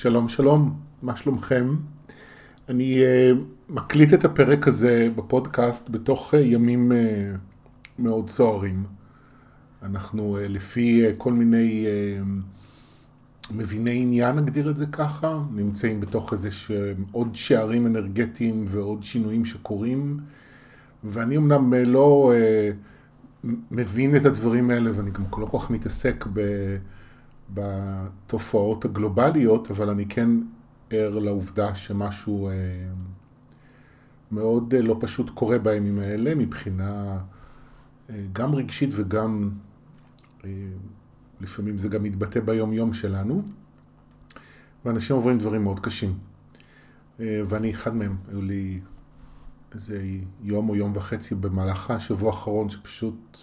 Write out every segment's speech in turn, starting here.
שלום שלום, מה שלומכם? אני uh, מקליט את הפרק הזה בפודקאסט בתוך uh, ימים uh, מאוד סוערים. אנחנו uh, לפי uh, כל מיני uh, מביני עניין, נגדיר את זה ככה, נמצאים בתוך איזה ש... עוד שערים אנרגטיים ועוד שינויים שקורים, ואני אמנם uh, לא uh, מבין את הדברים האלה ואני גם לא כל כך מתעסק ב... בתופעות הגלובליות, אבל אני כן ער לעובדה שמשהו אה, מאוד אה, לא פשוט קורה בימים האלה, מבחינה אה, גם רגשית וגם, לפעמים זה גם מתבטא ביום יום שלנו, ואנשים עוברים דברים מאוד קשים. ואני אחד מהם, היו לי איזה יום או יום וחצי במהלך השבוע האחרון שפשוט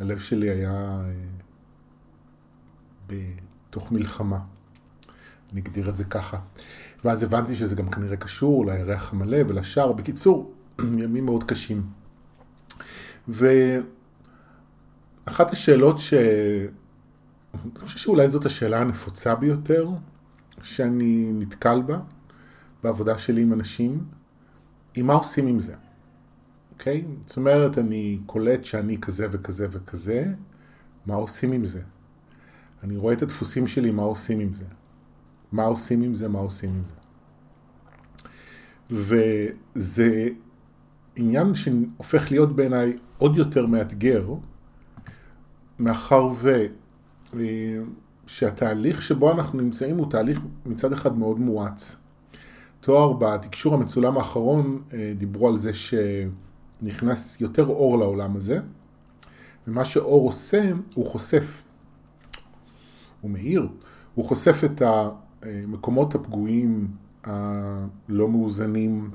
הלב שלי היה בתוך מלחמה. אני אגדיר את זה ככה. ואז הבנתי שזה גם כנראה קשור לירח המלא ולשער. בקיצור, ימים מאוד קשים. ואחת השאלות ש... אני חושב שאולי זאת השאלה הנפוצה ביותר שאני נתקל בה בעבודה שלי עם אנשים, היא מה עושים עם זה, אוקיי? זאת אומרת, אני קולט שאני כזה וכזה וכזה, מה עושים עם זה? אני רואה את הדפוסים שלי, מה עושים עם זה. מה עושים עם זה, מה עושים עם זה. וזה עניין שהופך להיות בעיניי עוד יותר מאתגר, מאחר ו... אה, שהתהליך שבו אנחנו נמצאים הוא תהליך מצד אחד מאוד מואץ. תואר בתקשור המצולם האחרון אה, דיברו על זה שנכנס יותר אור לעולם הזה, ומה שאור עושה, הוא חושף. הוא מאיר, הוא חושף את המקומות הפגועים, הלא מאוזנים,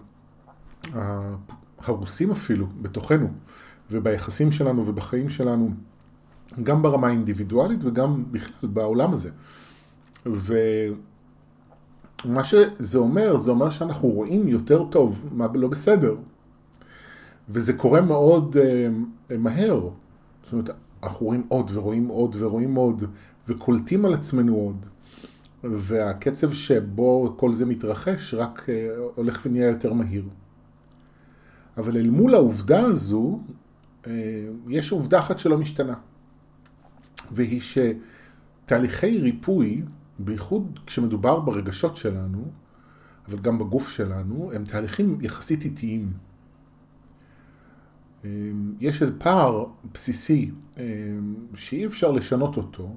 הרוסים אפילו, בתוכנו, וביחסים שלנו ובחיים שלנו, גם ברמה האינדיבידואלית וגם בכלל בעולם הזה. ומה שזה אומר, זה אומר שאנחנו רואים יותר טוב מה לא בסדר. וזה קורה מאוד uh, מהר. זאת אומרת, אנחנו רואים עוד ורואים עוד ורואים עוד, וקולטים על עצמנו עוד. והקצב שבו כל זה מתרחש רק אה, הולך ונהיה יותר מהיר. אבל אל מול העובדה הזו, אה, יש עובדה אחת שלא משתנה. והיא שתהליכי ריפוי, בייחוד כשמדובר ברגשות שלנו, אבל גם בגוף שלנו, הם תהליכים יחסית איטיים. אה, יש איזה פער בסיסי שאי אפשר לשנות אותו,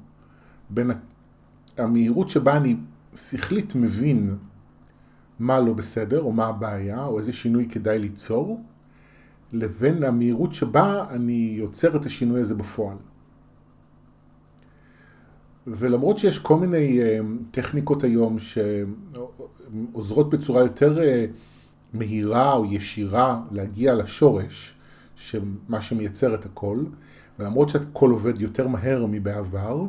בין המהירות שבה אני שכלית מבין מה לא בסדר, או מה הבעיה, או איזה שינוי כדאי ליצור, לבין המהירות שבה אני יוצר את השינוי הזה בפועל. ולמרות שיש כל מיני אה, טכניקות היום שעוזרות בצורה יותר אה, מהירה או ישירה להגיע לשורש, מה שמייצר את הכל, ולמרות שהכל עובד יותר מהר מבעבר,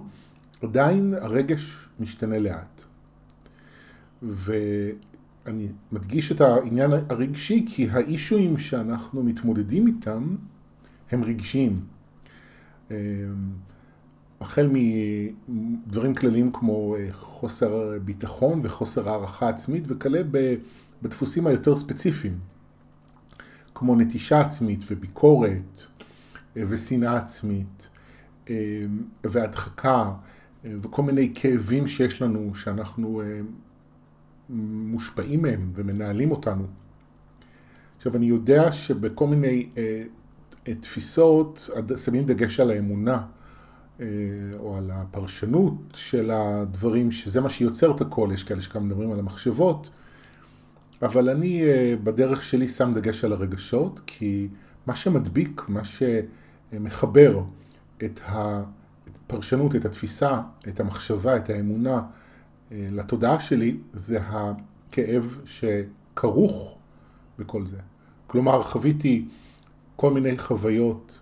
עדיין הרגש משתנה לאט. ואני מדגיש את העניין הרגשי כי האישויים שאנחנו מתמודדים איתם הם רגשיים. אמ, החל מדברים כלליים כמו אה, חוסר ביטחון וחוסר הערכה עצמית וכלה בדפוסים היותר ספציפיים, כמו נטישה עצמית וביקורת אה, ושנאה עצמית אמ, והדחקה וכל מיני כאבים שיש לנו, שאנחנו אה, מושפעים מהם ומנהלים אותנו. עכשיו, אני יודע שבכל מיני אה, אה, תפיסות שמים דגש על האמונה, או על הפרשנות של הדברים, שזה מה שיוצר את הכל, יש כאלה שגם מדברים על המחשבות, אבל אני בדרך שלי שם דגש על הרגשות, כי מה שמדביק, מה שמחבר את ה... הפרשנות, את התפיסה, את המחשבה, את האמונה אה, לתודעה שלי, זה הכאב שכרוך בכל זה. כלומר, חוויתי כל מיני חוויות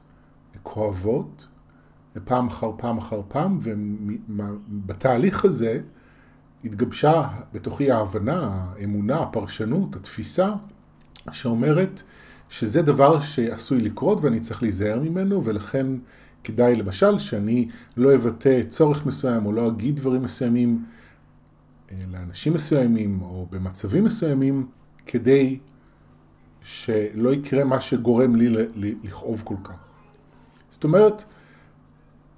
כואבות, פעם אחר פעם אחר פעם, ובתהליך הזה התגבשה בתוכי ההבנה, האמונה, הפרשנות, התפיסה, שאומרת שזה דבר שעשוי לקרות ואני צריך להיזהר ממנו, ולכן כדאי למשל שאני לא אבטא צורך מסוים או לא אגיד דברים מסוימים לאנשים מסוימים או במצבים מסוימים כדי שלא יקרה מה שגורם לי לכאוב כל כך. זאת אומרת,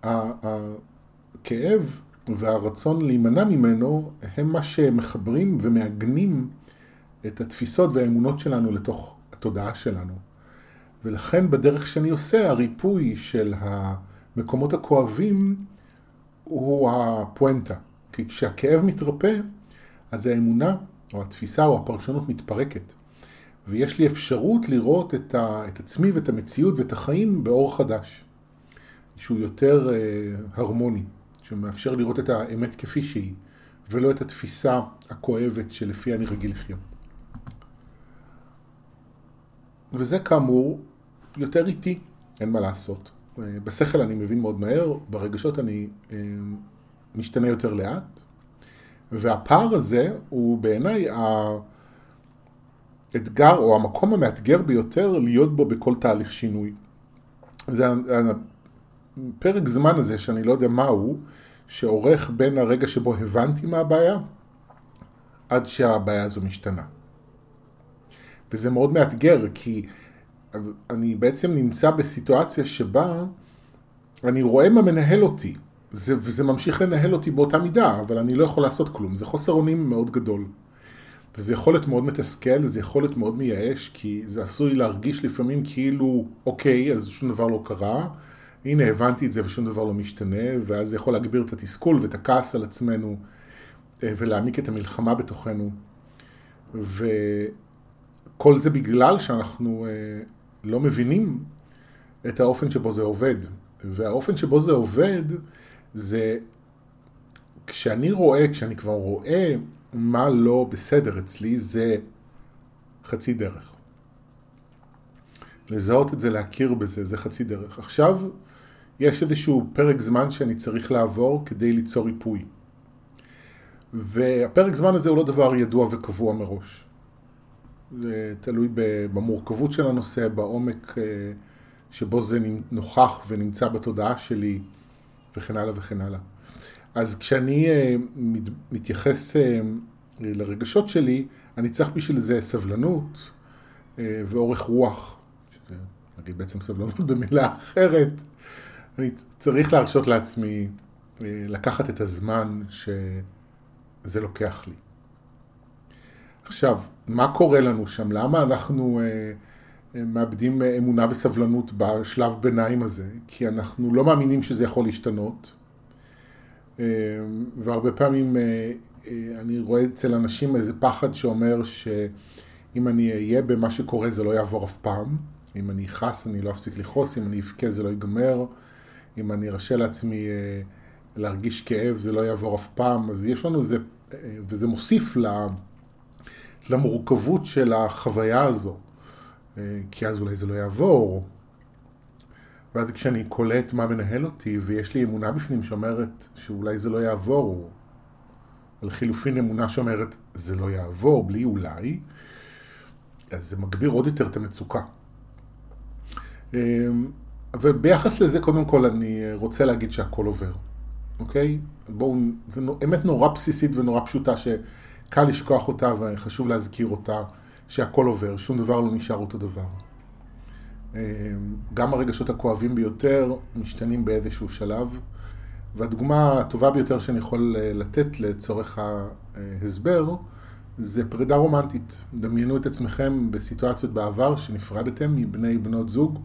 הכאב והרצון להימנע ממנו הם מה שמחברים ומעגנים את התפיסות והאמונות שלנו לתוך התודעה שלנו. ולכן בדרך שאני עושה, הריפוי של המקומות הכואבים הוא הפואנטה. כי כשהכאב מתרפא, אז האמונה או התפיסה או הפרשנות מתפרקת. ויש לי אפשרות לראות את, ה, את עצמי ואת המציאות ואת החיים באור חדש, שהוא יותר אה, הרמוני, שמאפשר לראות את האמת כפי שהיא, ולא את התפיסה הכואבת שלפי אני רגיל לחיות. וזה כאמור יותר איטי, אין מה לעשות. אה, בשכל אני מבין מאוד מהר, ברגשות אני אה, משתנה יותר לאט, והפער הזה הוא בעיניי האתגר או המקום המאתגר ביותר להיות בו בכל תהליך שינוי. זה הפרק זמן הזה שאני לא יודע מהו, שעורך בין הרגע שבו הבנתי מה הבעיה עד שהבעיה הזו משתנה. וזה מאוד מאתגר כי אני בעצם נמצא בסיטואציה שבה אני רואה מה מנהל אותי, זה, וזה ממשיך לנהל אותי באותה מידה, אבל אני לא יכול לעשות כלום. זה חוסר אונים מאוד גדול. וזה יכול להיות מאוד מתסכל, זה יכול להיות מאוד מייאש, כי זה עשוי להרגיש לפעמים כאילו, אוקיי, אז שום דבר לא קרה, הנה הבנתי את זה ושום דבר לא משתנה, ואז זה יכול להגביר את התסכול ואת הכעס על עצמנו, אה, ולהעמיק את המלחמה בתוכנו. וכל זה בגלל שאנחנו אה, לא מבינים את האופן שבו זה עובד. והאופן שבו זה עובד, זה כשאני רואה, כשאני כבר רואה מה לא בסדר אצלי, זה חצי דרך. לזהות את זה, להכיר בזה, זה חצי דרך. עכשיו, יש איזשהו פרק זמן שאני צריך לעבור כדי ליצור ריפוי. והפרק זמן הזה הוא לא דבר ידוע וקבוע מראש. זה תלוי במורכבות של הנושא, בעומק אה, שבו זה נוכח ונמצא בתודעה שלי וכן הלאה וכן הלאה. אז כשאני אה, מתייחס אה, לרגשות שלי, אני צריך בשביל זה סבלנות ואורך רוח, שזה נגיד בעצם סבלנות במילה אחרת. אני צריך להרשות לעצמי לקחת את הזמן שזה לוקח לי. עכשיו, מה קורה לנו שם? למה אנחנו אה, אה, מאבדים אמונה וסבלנות בשלב ביניים הזה? כי אנחנו לא מאמינים שזה יכול להשתנות. אה, והרבה פעמים אה, אה, אני רואה אצל אנשים איזה פחד שאומר שאם אני אהיה במה שקורה זה לא יעבור אף פעם. אם אני אכעס אני לא אפסיק לכעוס, אם אני אבכה זה לא ייגמר. אם אני ארשה לעצמי אה, להרגיש כאב זה לא יעבור אף פעם. אז יש לנו איזה, אה, וזה מוסיף ל... למורכבות של החוויה הזו, אה, כי אז אולי זה לא יעבור. ואז כשאני קולט מה מנהל אותי, ויש לי אמונה בפנים שאומרת שאולי זה לא יעבור, על חילופין אמונה שאומרת זה לא יעבור, בלי אולי, אז זה מגביר עוד יותר את המצוקה. אה, וביחס לזה, קודם כל, אני רוצה להגיד שהכל עובר, אוקיי? בואו, זו אמת נורא בסיסית ונורא פשוטה, ש... קל לשכוח אותה וחשוב להזכיר אותה שהכל עובר, שום דבר לא נשאר אותו דבר. אמ, גם הרגשות הכואבים ביותר משתנים באיזשהו שלב, והדוגמה הטובה ביותר שאני יכול אה, לתת לצורך ההסבר זה פרידה רומנטית. דמיינו את עצמכם בסיטואציות בעבר שנפרדתם מבני בנות זוג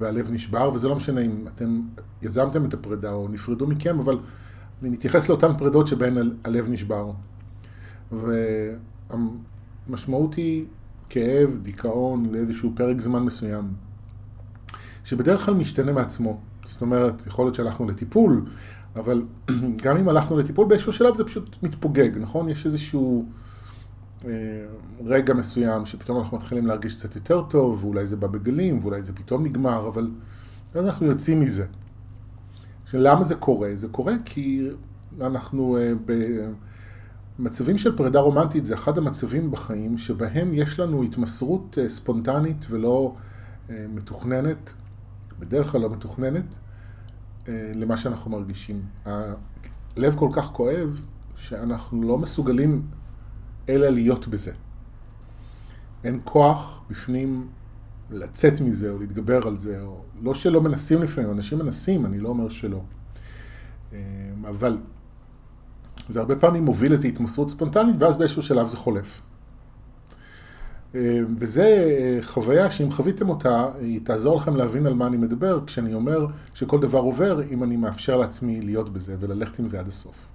והלב נשבר, וזה לא משנה אם אתם יזמתם את הפרידה או נפרדו מכם, אבל אני מתייחס לאותן פרידות שבהן הלב נשבר. והמשמעות היא כאב, דיכאון לאיזשהו פרק זמן מסוים, שבדרך כלל משתנה מעצמו. זאת אומרת, יכול להיות שהלכנו לטיפול, אבל גם אם הלכנו לטיפול באיזשהו שלב זה פשוט מתפוגג, נכון? יש איזשהו אה, רגע מסוים שפתאום אנחנו מתחילים להרגיש קצת יותר טוב, ואולי זה בא בגלים, ואולי זה פתאום נגמר, אבל אז אנחנו יוצאים מזה. למה זה קורה? זה קורה כי אנחנו אה. מצבים של פרידה רומנטית זה אחד המצבים בחיים שבהם יש לנו התמסרות אה, ספונטנית ולא אה, מתוכננת, בדרך כלל לא מתוכננת, אה, למה שאנחנו מרגישים. הלב כל כך כואב, שאנחנו לא מסוגלים אלא להיות בזה. אין כוח בפנים לצאת מזה או להתגבר על זה, או לא שלא מנסים לפעמים, אנשים מנסים, אני לא אומר שלא. אבל זה הרבה פעמים מוביל איזו התמסרות ספונטנית, ואז באיזשהו שלב זה חולף. אה, וזה אה, חוויה שאם חוויתם אותה, היא תעזור לכם להבין על מה אני מדבר, כשאני אומר שכל דבר עובר, אם אני מאפשר לעצמי להיות בזה וללכת עם זה עד הסוף.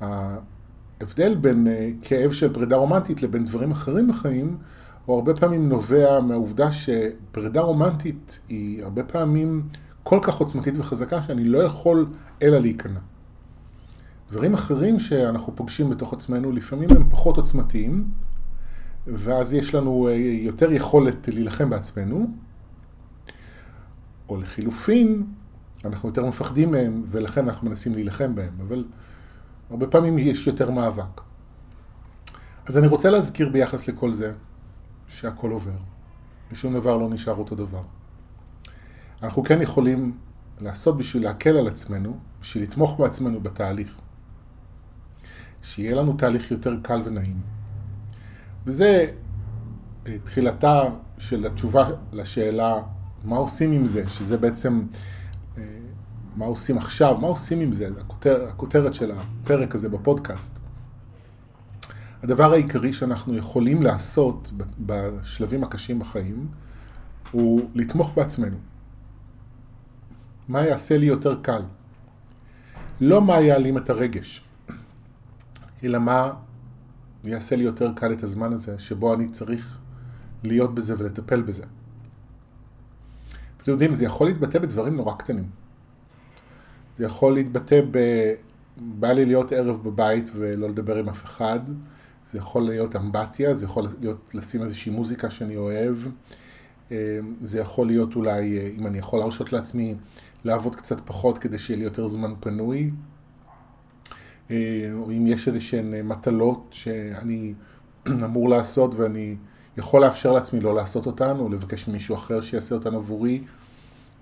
ההבדל בין אה, כאב של פרידה רומנטית לבין דברים אחרים בחיים, הוא הרבה פעמים נובע מהעובדה שפרידה רומנטית היא הרבה פעמים כל כך עוצמתית וחזקה שאני לא יכול אלא להיכנע. דברים אחרים שאנחנו פוגשים בתוך עצמנו לפעמים הם פחות עוצמתיים, ואז יש לנו אה, יותר יכולת להילחם בעצמנו, או לחילופין, אנחנו יותר מפחדים מהם ולכן אנחנו מנסים להילחם בהם, אבל הרבה פעמים יש יותר מאבק. אז אני רוצה להזכיר ביחס לכל זה שהכל עובר, ושום דבר לא נשאר אותו דבר. אנחנו כן יכולים לעשות בשביל להקל על עצמנו, בשביל לתמוך בעצמנו בתהליך. שיהיה לנו תהליך יותר קל ונעים. וזה אה, תחילתה של התשובה לשאלה מה עושים עם זה, שזה בעצם אה, מה עושים עכשיו, מה עושים עם זה, הכותר, הכותרת של הפרק הזה בפודקאסט. הדבר העיקרי שאנחנו יכולים לעשות בשלבים הקשים בחיים הוא לתמוך בעצמנו. מה יעשה לי יותר קל? לא מה יעלים את הרגש. אלא מה יעשה לי יותר קל את הזמן הזה שבו אני צריך להיות בזה ולטפל בזה. אתם יודעים, זה יכול להתבטא בדברים נורא קטנים. זה יכול להתבטא ב... בא לי להיות ערב בבית ולא לדבר עם אף אחד. זה יכול להיות אמבטיה, זה יכול להיות לשים איזושהי מוזיקה שאני אוהב. אה, זה יכול להיות אולי, אה, אם אני יכול להרשות לעצמי, לעבוד קצת פחות כדי שיהיה לי יותר זמן פנוי. אה, או אם יש איזה שהן אה, מטלות שאני אמור לעשות ואני יכול לאפשר לעצמי לא לעשות אותן, או לבקש ממישהו אחר שיעשה אותן עבורי,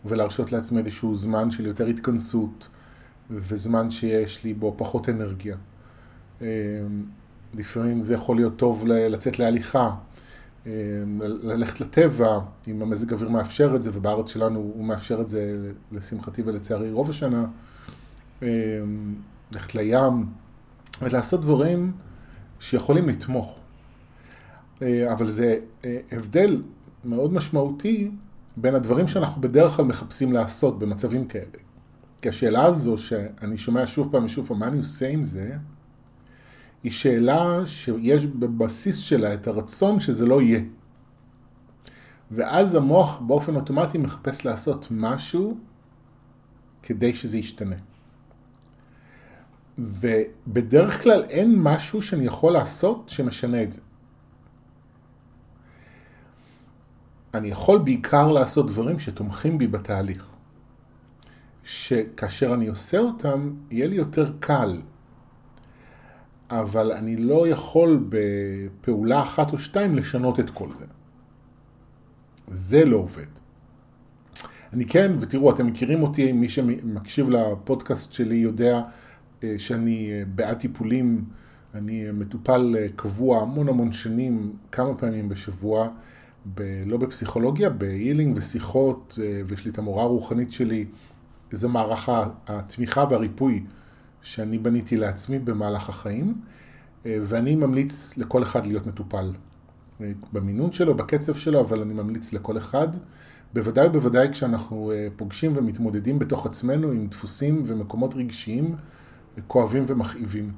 ולהרשות לעצמי איזשהו זמן של יותר התכנסות, וזמן שיש לי בו פחות אנרגיה. אה, לפעמים זה יכול להיות טוב לצאת להליכה, ללכת לטבע, אם המזג אוויר מאפשר את זה, ובארץ שלנו הוא מאפשר את זה לשמחתי ולצערי רוב השנה. ללכת לים, ולעשות דברים שיכולים לתמוך. אה, אבל זה אה, הבדל מאוד משמעותי בין הדברים שאנחנו בדרך כלל מחפשים לעשות במצבים כאלה. כי השאלה הזו שאני שומע שוב פעם ושוב פעם, מה אני עושה עם זה, היא שאלה שיש בבסיס שלה את הרצון שזה לא יהיה. ואז המוח באופן אוטומטי מחפש לעשות משהו כדי שזה ישתנה. ובדרך כלל אין משהו שאני יכול לעשות שמשנה את זה. אני יכול בעיקר לעשות דברים שתומכים בי בתהליך. שכאשר אני עושה אותם, יהיה לי יותר קל. אבל אני לא יכול בפעולה אחת או שתיים לשנות את כל זה. זה לא עובד. אני כן, ותראו, אתם מכירים אותי, מי שמקשיב לפודקאסט שלי יודע אה, שאני אה, בעד טיפולים, אני אה, מטופל קבוע המון המון שנים, כמה פעמים בשבוע, ב, לא בפסיכולוגיה, בהילינג ושיחות, ויש לי את המורה הרוחנית שלי, זה מערך התמיכה והריפוי שאני בניתי לעצמי במהלך החיים, ואני ממליץ לכל אחד להיות מטופל. במינון שלו, בקצב שלו, אבל אני ממליץ לכל אחד. בוודאי ובוודאי כשאנחנו פוגשים ומתמודדים בתוך עצמנו עם דפוסים ומקומות רגשיים כואבים ומכאיבים.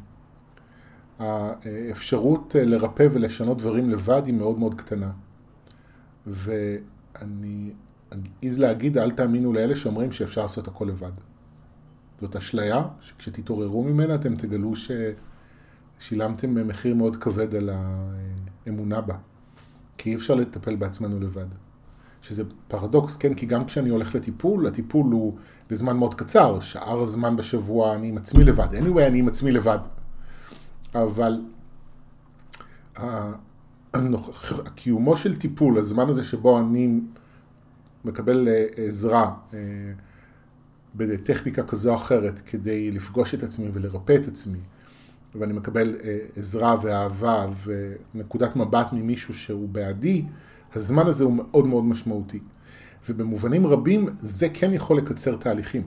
האפשרות אה, לרפא ולשנות דברים לבד היא מאוד מאוד קטנה. ואני אעז להגיד, אל תאמינו לאלה שאומרים שאפשר לעשות הכל לבד. זאת אשליה, שכשתתעוררו ממנה אתם תגלו ששילמתם מחיר מאוד כבד על האמונה בה. כי אי אפשר לטפל בעצמנו לבד. שזה פרדוקס, כן? כי גם כשאני הולך לטיפול, הטיפול הוא לזמן מאוד קצר, שאר הזמן בשבוע אני עם עצמי לבד. anyway, אני עם עצמי לבד. אבל קיומו של טיפול, הזמן הזה שבו אני מקבל אה, עזרה, אה, בטכניקה כזו או אחרת כדי לפגוש את עצמי ולרפא את עצמי, ואני מקבל אה, עזרה ואהבה ונקודת מבט ממישהו שהוא בעדי, הזמן הזה הוא מאוד מאוד משמעותי. ובמובנים רבים זה כן יכול לקצר תהליכים.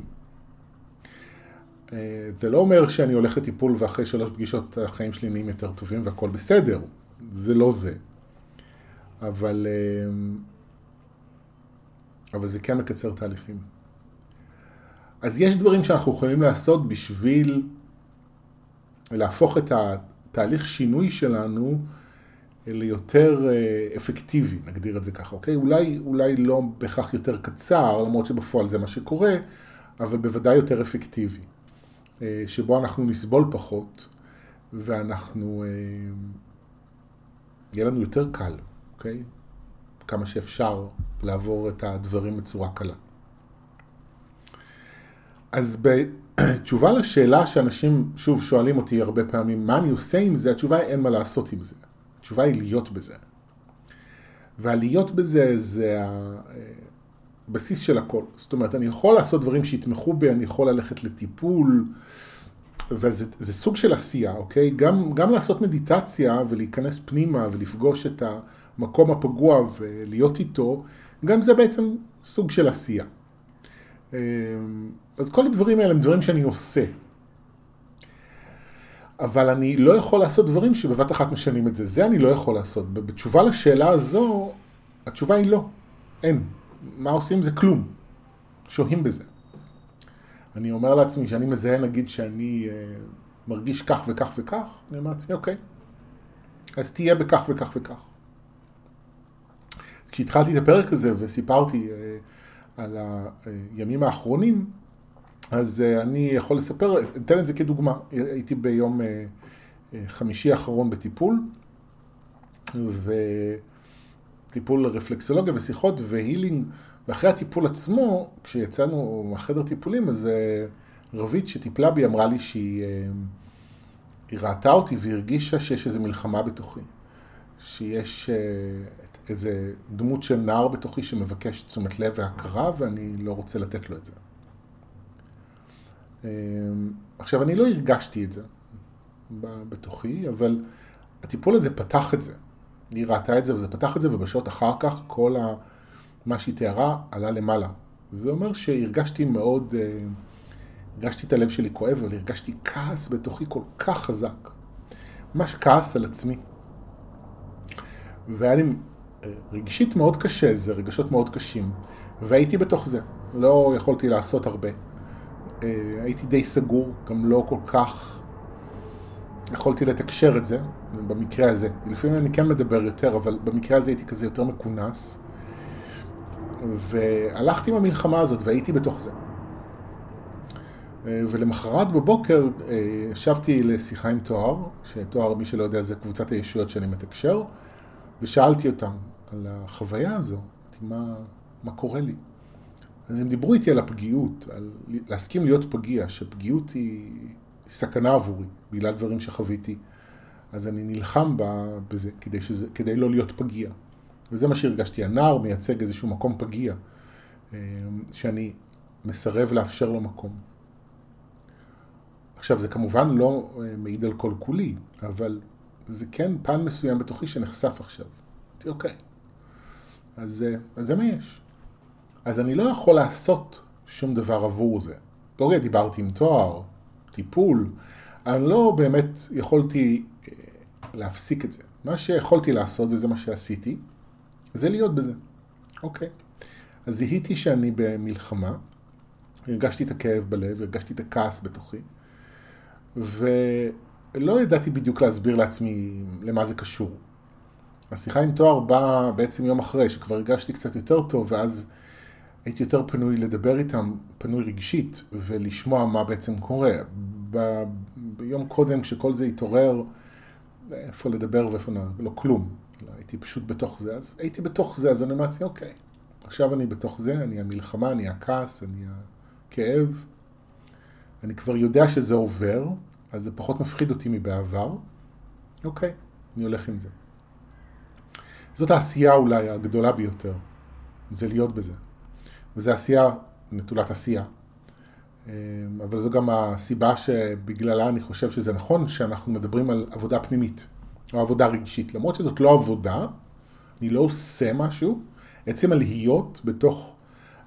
אה, זה לא אומר שאני הולך לטיפול ואחרי שלוש פגישות החיים שלי נהיים יותר טובים והכל בסדר, זה לא זה. אבל, אה, אבל זה כן מקצר תהליכים. אז יש דברים שאנחנו יכולים לעשות בשביל להפוך את התהליך שינוי שלנו ליותר אה, אפקטיבי, נגדיר את זה ככה, אוקיי? אולי, אולי לא בהכרח יותר קצר, למרות שבפועל זה מה שקורה, אבל בוודאי יותר אפקטיבי. אה, שבו אנחנו נסבול פחות, ואנחנו, אה, יהיה לנו יותר קל, אוקיי? כמה שאפשר לעבור את הדברים בצורה קלה. אז בתשובה לשאלה שאנשים שוב שואלים אותי הרבה פעמים, מה אני עושה עם זה? התשובה היא אין מה לעשות עם זה. התשובה היא להיות בזה. והלהיות בזה זה הבסיס של הכל. זאת אומרת, אני יכול לעשות דברים שיתמכו בי, אני יכול ללכת לטיפול, וזה סוג של עשייה, אוקיי? גם, גם לעשות מדיטציה ולהיכנס פנימה ולפגוש את המקום הפגוע ולהיות איתו, גם זה בעצם סוג של עשייה. אמ, אז כל הדברים האלה הם דברים שאני עושה. אבל אני לא יכול לעשות דברים שבבת אחת משנים את זה. זה אני לא יכול לעשות. בתשובה לשאלה הזו, התשובה היא לא. אין. מה עושים זה כלום. שוהים בזה. אני אומר לעצמי שאני מזהה נגיד שאני אה, מרגיש כך וכך וכך, אני אומר לעצמי, אוקיי, אז תהיה בכך וכך וכך. כשהתחלתי את הפרק הזה וסיפרתי אה, על הימים האחרונים, אז אה, אני יכול לספר, אתן את זה כדוגמה. הייתי ביום אה, אה, חמישי האחרון בטיפול, וטיפול רפלקסולוגיה ושיחות והילינג, ואחרי הטיפול עצמו, כשיצאנו מהחדר טיפולים, אז רבית שטיפלה בי אמרה לי שהיא ראתה אותי והרגישה שיש איזו מלחמה בתוכי. שיש איזה דמות של נער בתוכי שמבקש תשומת לב והכרה, ואני לא רוצה לתת לו את זה. אמ, עכשיו, אני לא הרגשתי את זה בתוכי, אבל הטיפול הזה פתח את זה. היא ראתה את זה וזה פתח את זה, ובשעות אחר כך כל ה... מה שהיא תיארה עלה למעלה. זה אומר שהרגשתי מאוד, אה, הרגשתי את הלב שלי כואב, אבל הרגשתי כעס בתוכי כל כך חזק. ממש כעס על עצמי. והיה לי רגשית מאוד קשה, זה רגשות מאוד קשים. והייתי בתוך זה, לא יכולתי לעשות הרבה. אה, הייתי די סגור, גם לא כל כך יכולתי לתקשר את זה, במקרה הזה. לפעמים אני כן מדבר יותר, אבל במקרה הזה הייתי כזה יותר מכונס. והלכתי עם המלחמה הזאת והייתי בתוך זה. אה, ולמחרת בבוקר אה, ישבתי לשיחה עם תואר, שתואר, מי שלא יודע, זה קבוצת הישויות שאני מתקשר, ושאלתי אותם על החוויה הזו, מה, מה קורה לי. אז הם דיברו איתי על הפגיעות, על להסכים להיות פגיע, שפגיעות היא סכנה עבורי, בגלל דברים שחוויתי. אז אני נלחם בזה כדי, שזה, כדי לא להיות פגיע. וזה מה שהרגשתי. הנער מייצג איזשהו מקום פגיע, אה, שאני מסרב לאפשר לו מקום. עכשיו, זה כמובן לא אה, מעיד על כל כולי, אבל זה כן פן מסוים בתוכי שנחשף עכשיו. אמרתי, אוקיי, אז, אז זה מה יש. אז אני לא יכול לעשות שום דבר עבור זה. לא דיברתי עם תואר, טיפול, אני לא באמת יכולתי אה, להפסיק את זה. מה שיכולתי לעשות, וזה מה שעשיתי, זה להיות בזה. אוקיי. אז זיהיתי שאני במלחמה, הרגשתי את הכאב בלב, הרגשתי את הכעס בתוכי, ולא ידעתי בדיוק להסביר לעצמי למה זה קשור. השיחה עם תואר באה בעצם יום אחרי, שכבר הרגשתי קצת יותר טוב, ואז הייתי יותר פנוי לדבר איתם, פנוי רגשית, ולשמוע מה בעצם קורה. ב, ביום קודם, כשכל זה התעורר, איפה לדבר ואיפה לא, לא כלום. הייתי פשוט בתוך זה, אז הייתי בתוך זה, אז אני אמרתי, אוקיי, עכשיו אני בתוך זה, אני המלחמה, אני הכעס, אני הכאב. אני כבר יודע שזה עובר, אז זה פחות מפחיד אותי מבעבר. אוקיי, אני הולך עם זה. זאת העשייה אולי הגדולה ביותר, זה להיות בזה. וזו עשייה נטולת עשייה. אבל זו גם הסיבה שבגללה אני חושב שזה נכון שאנחנו מדברים על עבודה פנימית, או עבודה רגשית. למרות שזאת לא עבודה, אני לא עושה משהו, עצם הלהיות בתוך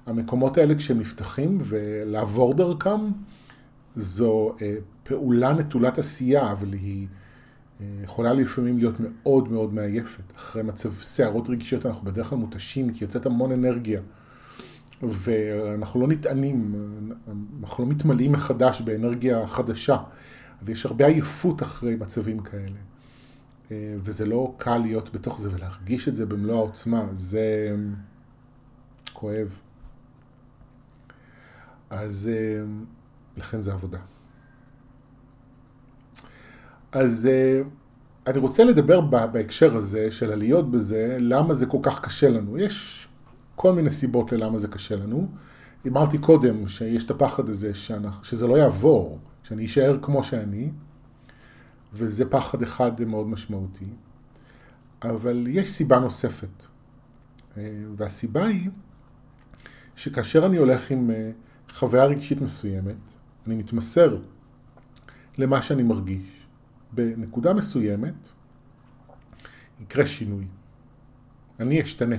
המקומות האלה כשהם נפתחים ולעבור דרכם, זו אה, פעולה נטולת עשייה, אבל היא יכולה לפעמים להיות מאוד מאוד מעייפת. אחרי מצב סערות רגשיות אנחנו בדרך כלל מותשים, כי יוצאת המון אנרגיה. ואנחנו לא נטענים, אנחנו לא מתמלאים מחדש באנרגיה חדשה. אז יש הרבה עייפות אחרי מצבים כאלה. אה, וזה לא קל להיות בתוך זה ולהרגיש את זה במלוא העוצמה, זה כואב. אז לכן זה עבודה. אז אה, אני רוצה לדבר בהקשר הזה של עליות בזה, למה זה כל כך קשה לנו. יש כל מיני סיבות ללמה זה קשה לנו. אמרתי קודם שיש את הפחד הזה שאנחנו, שזה לא יעבור, שאני אשאר כמו שאני, וזה פחד אחד מאוד משמעותי. אבל יש סיבה נוספת, אה, והסיבה היא שכאשר אני הולך עם אה, חוויה רגשית מסוימת, אני מתמסר למה שאני מרגיש. בנקודה מסוימת יקרה שינוי. אני אשתנה.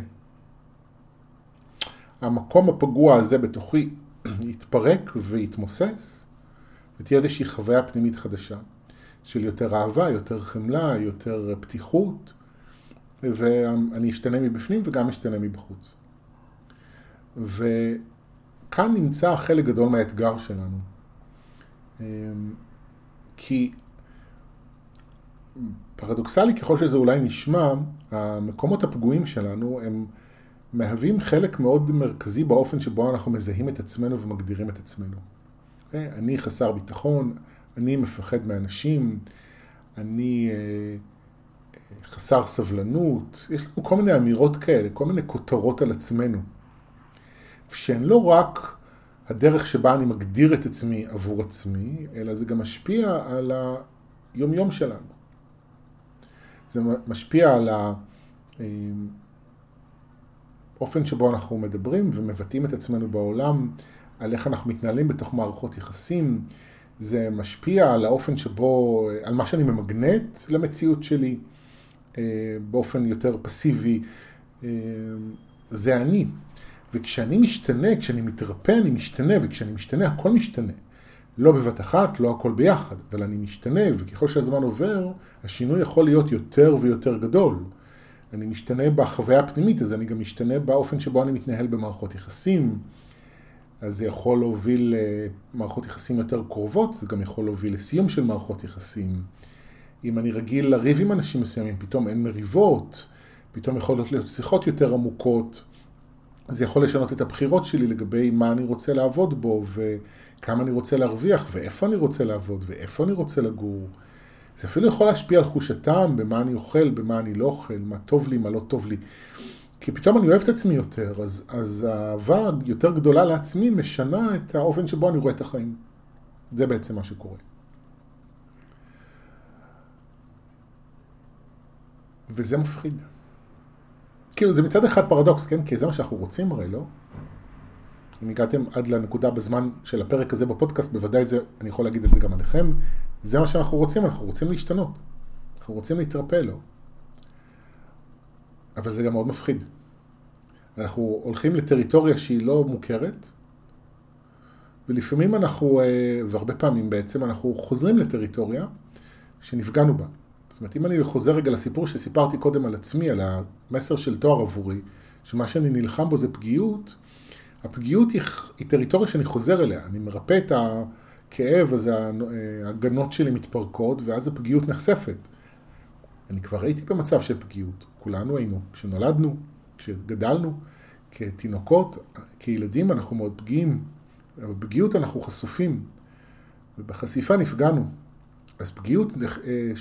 המקום הפגוע הזה בתוכי יתפרק ויתמוסס, ותהיה איזושהי חוויה פנימית חדשה של יותר אהבה, יותר חמלה, יותר פתיחות, ואני אשתנה מבפנים וגם אשתנה מבחוץ. וכאן נמצא חלק גדול מהאתגר שלנו. אמ, כי פרדוקסלי ככל שזה אולי נשמע, המקומות הפגועים שלנו הם מהווים חלק מאוד מרכזי באופן שבו אנחנו מזהים את עצמנו ומגדירים את עצמנו. אוקיי? אני חסר ביטחון, אני מפחד מאנשים, אני אה, חסר סבלנות, יש לנו כל מיני אמירות כאלה, כל מיני כותרות על עצמנו, שהן לא רק הדרך שבה אני מגדיר את עצמי עבור עצמי, אלא זה גם משפיע על היומיום שלנו. זה משפיע על האופן שבו אנחנו מדברים ומבטאים את עצמנו בעולם, על איך אנחנו מתנהלים בתוך מערכות יחסים, זה משפיע על האופן שבו, על מה שאני ממגנט למציאות שלי, אה, באופן יותר פסיבי, אה, זה אני. וכשאני משתנה, כשאני מתרפא אני משתנה, וכשאני משתנה הכל משתנה. לא בבת אחת, לא הכל ביחד, אבל אני משתנה, וככל שהזמן עובר, השינוי יכול להיות יותר ויותר גדול. אני משתנה בחוויה הפנימית, אז אני גם משתנה באופן שבו אני מתנהל במערכות יחסים. אז זה יכול להוביל למערכות יחסים יותר קרובות, זה גם יכול להוביל לסיום של מערכות יחסים. אם אני רגיל לריב עם אנשים מסוימים, פתאום אין מריבות, פתאום יכולות להיות שיחות יותר עמוקות. זה יכול לשנות את הבחירות שלי לגבי מה אני רוצה לעבוד בו, וכמה אני רוצה להרוויח, ואיפה אני רוצה לעבוד, ואיפה אני רוצה לגור. זה אפילו יכול להשפיע על חוש הטעם, במה אני אוכל, במה אני לא אוכל, מה טוב לי, מה לא טוב לי. כי פתאום אני אוהב את עצמי יותר, אז, אז האהבה יותר גדולה לעצמי משנה את האופן שבו אני רואה את החיים. זה בעצם מה שקורה. וזה מפחיד. כאילו זה מצד אחד פרדוקס, כן? כי זה מה שאנחנו רוצים הרי, לא? אם הגעתם עד לנקודה בזמן של הפרק הזה בפודקאסט, בוודאי זה, אני יכול להגיד את זה גם עליכם, זה מה שאנחנו רוצים, אנחנו רוצים להשתנות. אנחנו רוצים להתרפא, לא? אבל זה גם מאוד מפחיד. אנחנו הולכים לטריטוריה שהיא לא מוכרת, ולפעמים אנחנו, אה, והרבה פעמים בעצם, אנחנו חוזרים לטריטוריה שנפגענו בה. זאת אומרת, אם אני חוזר רגע לסיפור שסיפרתי קודם על עצמי, על המסר של תואר עבורי, שמה שאני נלחם בו זה פגיעות, הפגיעות היא, היא טריטוריה שאני חוזר אליה. אני מרפא את הכאב, אז ההגנות שלי מתפרקות, ואז הפגיעות נחשפת. אני כבר הייתי במצב של פגיעות, כולנו היינו, כשנולדנו, כשגדלנו, כתינוקות, כילדים אנחנו מאוד פגיעים, בפגיעות אנחנו חשופים, ובחשיפה נפגענו. אז פגיעות אה,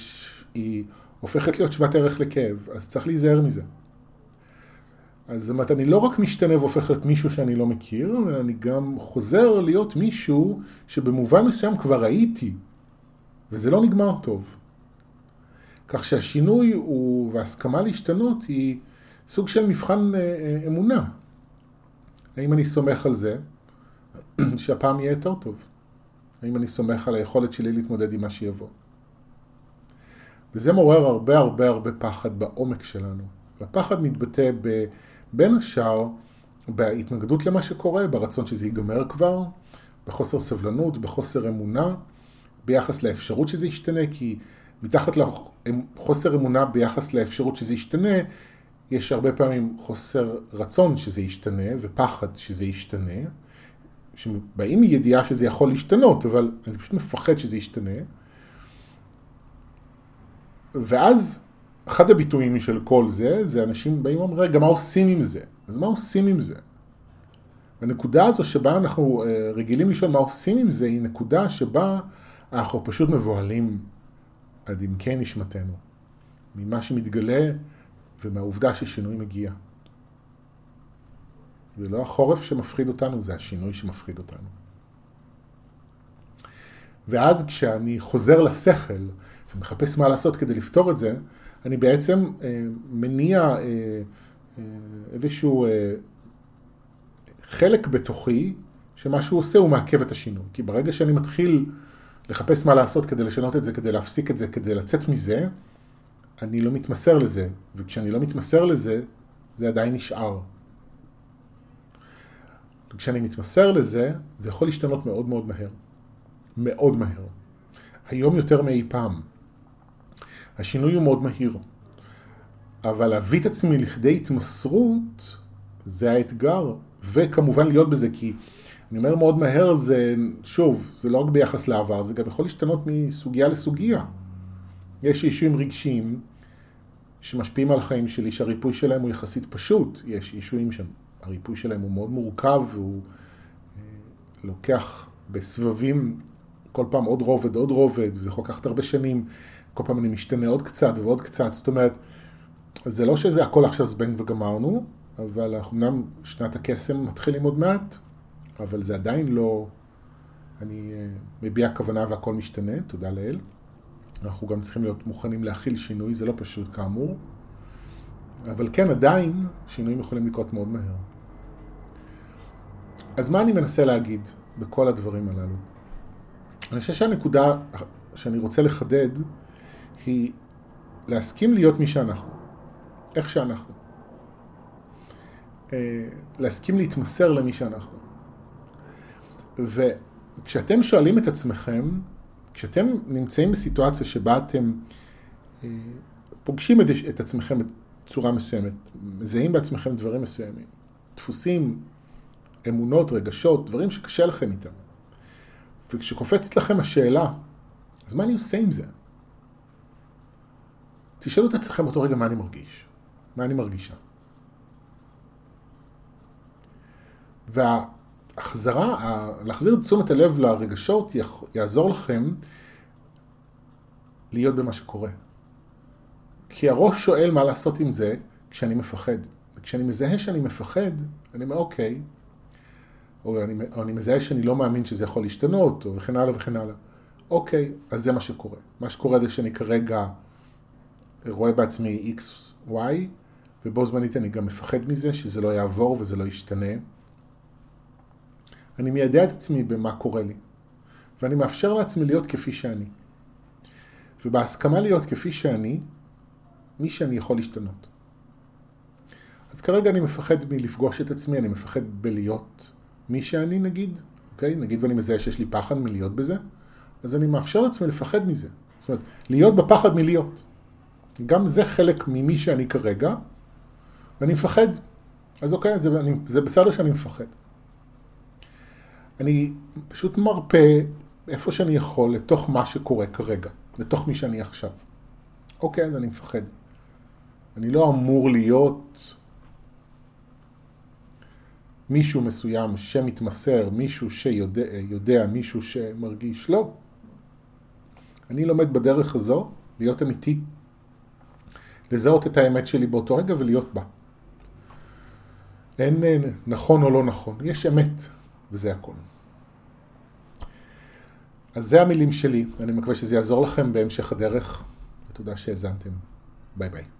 היא הופכת להיות שוות ערך לכאב, אז צריך להיזהר מזה. אז זאת אומרת, אני לא רק משתנה והופך להיות מישהו שאני לא מכיר, אלא אני גם חוזר להיות מישהו שבמובן מסוים כבר הייתי, וזה לא נגמר טוב. כך שהשינוי הוא, וההסכמה להשתנות היא סוג של מבחן אה, אה, אמונה. האם אני סומך על זה שהפעם יהיה יותר טוב? האם אני סומך על היכולת שלי להתמודד עם מה שיבוא. וזה מעורר הרבה הרבה הרבה פחד בעומק שלנו. והפחד מתבטא ב, בין השאר בהתנגדות למה שקורה, ברצון שזה ייגמר כבר, בחוסר סבלנות, בחוסר אמונה, ביחס לאפשרות שזה ישתנה, כי מתחת לחוסר אמונה ביחס לאפשרות שזה ישתנה, יש הרבה פעמים חוסר רצון שזה ישתנה ופחד שזה ישתנה, שבאים מידיעה שזה יכול להשתנות, אבל אני פשוט מפחד שזה ישתנה. ואז אחד הביטויים של כל זה, זה אנשים באים ואומרים, רגע, מה עושים עם זה? אז מה עושים עם זה? הנקודה הזו שבה אנחנו אה, רגילים לשאול מה עושים עם זה, היא נקודה שבה אנחנו פשוט מבוהלים עד עמקי נשמתנו, ממה שמתגלה ומהעובדה ששינוי מגיע. זה לא החורף שמפחיד אותנו, זה השינוי שמפחיד אותנו. ואז כשאני חוזר לשכל ומחפש מה לעשות כדי לפתור את זה, אני בעצם אה, מניע אה, אה, איזשהו אה, חלק בתוכי שמה שהוא עושה הוא מעכב את השינוי. כי ברגע שאני מתחיל לחפש מה לעשות כדי לשנות את זה, כדי להפסיק את זה, כדי לצאת מזה, אני לא מתמסר לזה. וכשאני לא מתמסר לזה, זה עדיין נשאר. וכשאני מתמסר לזה, זה יכול להשתנות מאוד מאוד מהר. מאוד מהר. היום יותר מאי פעם. השינוי הוא מאוד מהיר. אבל להביא את עצמי לכדי התמסרות, זה האתגר. וכמובן להיות בזה, כי אני אומר מאוד מהר, זה, שוב, זה לא רק ביחס לעבר, זה גם יכול להשתנות מסוגיה לסוגיה. יש אישויים רגשיים שמשפיעים על החיים שלי, שהריפוי שלהם הוא יחסית פשוט. יש אישויים שהריפוי שלהם הוא מאוד מורכב, והוא אה, לוקח בסבבים כל פעם עוד רובד, עוד רובד, וזה יכול לקחת הרבה שנים. כל פעם אני משתנה עוד קצת ועוד קצת, זאת אומרת, זה לא שזה הכל עכשיו זבנג וגמרנו, אבל אמנם שנת הקסם מתחילים עוד מעט, אבל זה עדיין לא... אני אה, מביע כוונה והכל משתנה, תודה לאל. אנחנו גם צריכים להיות מוכנים להכיל שינוי, זה לא פשוט כאמור. אבל כן, עדיין שינויים יכולים לקרות מאוד מהר. אז מה אני מנסה להגיד בכל הדברים הללו? אני חושב שהנקודה שאני רוצה לחדד היא להסכים להיות מי שאנחנו, איך שאנחנו. אה, להסכים להתמסר למי שאנחנו. וכשאתם שואלים את עצמכם, כשאתם נמצאים בסיטואציה שבה אתם אה, פוגשים את, עצמכם בצורה מסוימת, מזהים בעצמכם דברים מסוימים, דפוסים, אמונות, רגשות, דברים שקשה לכם איתם. וכשקופצת לכם השאלה, אז מה אני עושה עם זה? תשאלו את עצמכם באותו רגע מה אני מרגיש, מה אני מרגישה. וההחזרה, להחזיר את תשומת הלב לרגשות יעזור לכם להיות במה שקורה. כי הראש שואל מה לעשות עם זה כשאני מפחד. וכשאני מזהה שאני מפחד, אני אומר אוקיי, או אני, או אני מזהה שאני לא מאמין שזה יכול להשתנות, או וכן הלאה וכן הלאה. אוקיי, אז זה מה שקורה. מה שקורה זה שאני כרגע רואה בעצמי x, y, ובו זמנית אני גם מפחד מזה שזה לא יעבור וזה לא ישתנה. אני מיידע את עצמי במה קורה לי, ואני מאפשר לעצמי להיות כפי שאני. ובהסכמה להיות כפי שאני, מי שאני יכול להשתנות. אז כרגע אני מפחד מלפגוש את עצמי, אני מפחד בלהיות מי שאני נגיד, אוקיי? נגיד ואני מזהה שיש לי פחד מלהיות בזה, אז אני מאפשר לעצמי לפחד מזה. זאת אומרת, להיות בפחד מלהיות. גם זה חלק ממי שאני כרגע, ואני מפחד. אז אוקיי, זה, אני, זה בסדר שאני מפחד. אני פשוט מרפא איפה שאני יכול לתוך מה שקורה כרגע, לתוך מי שאני עכשיו. אוקיי, אז אני מפחד. אני לא אמור להיות מישהו מסוים שמתמסר, מישהו שיודע, יודע, מישהו שמרגיש, לא. אני לומד בדרך הזו להיות אמיתי, לזהות את האמת שלי באותו רגע ולהיות בה. אין נכון או לא נכון, יש אמת, וזה הכל. אז זה המילים שלי, אני מקווה שזה יעזור לכם בהמשך הדרך, ותודה שהאזנתם. ביי ביי.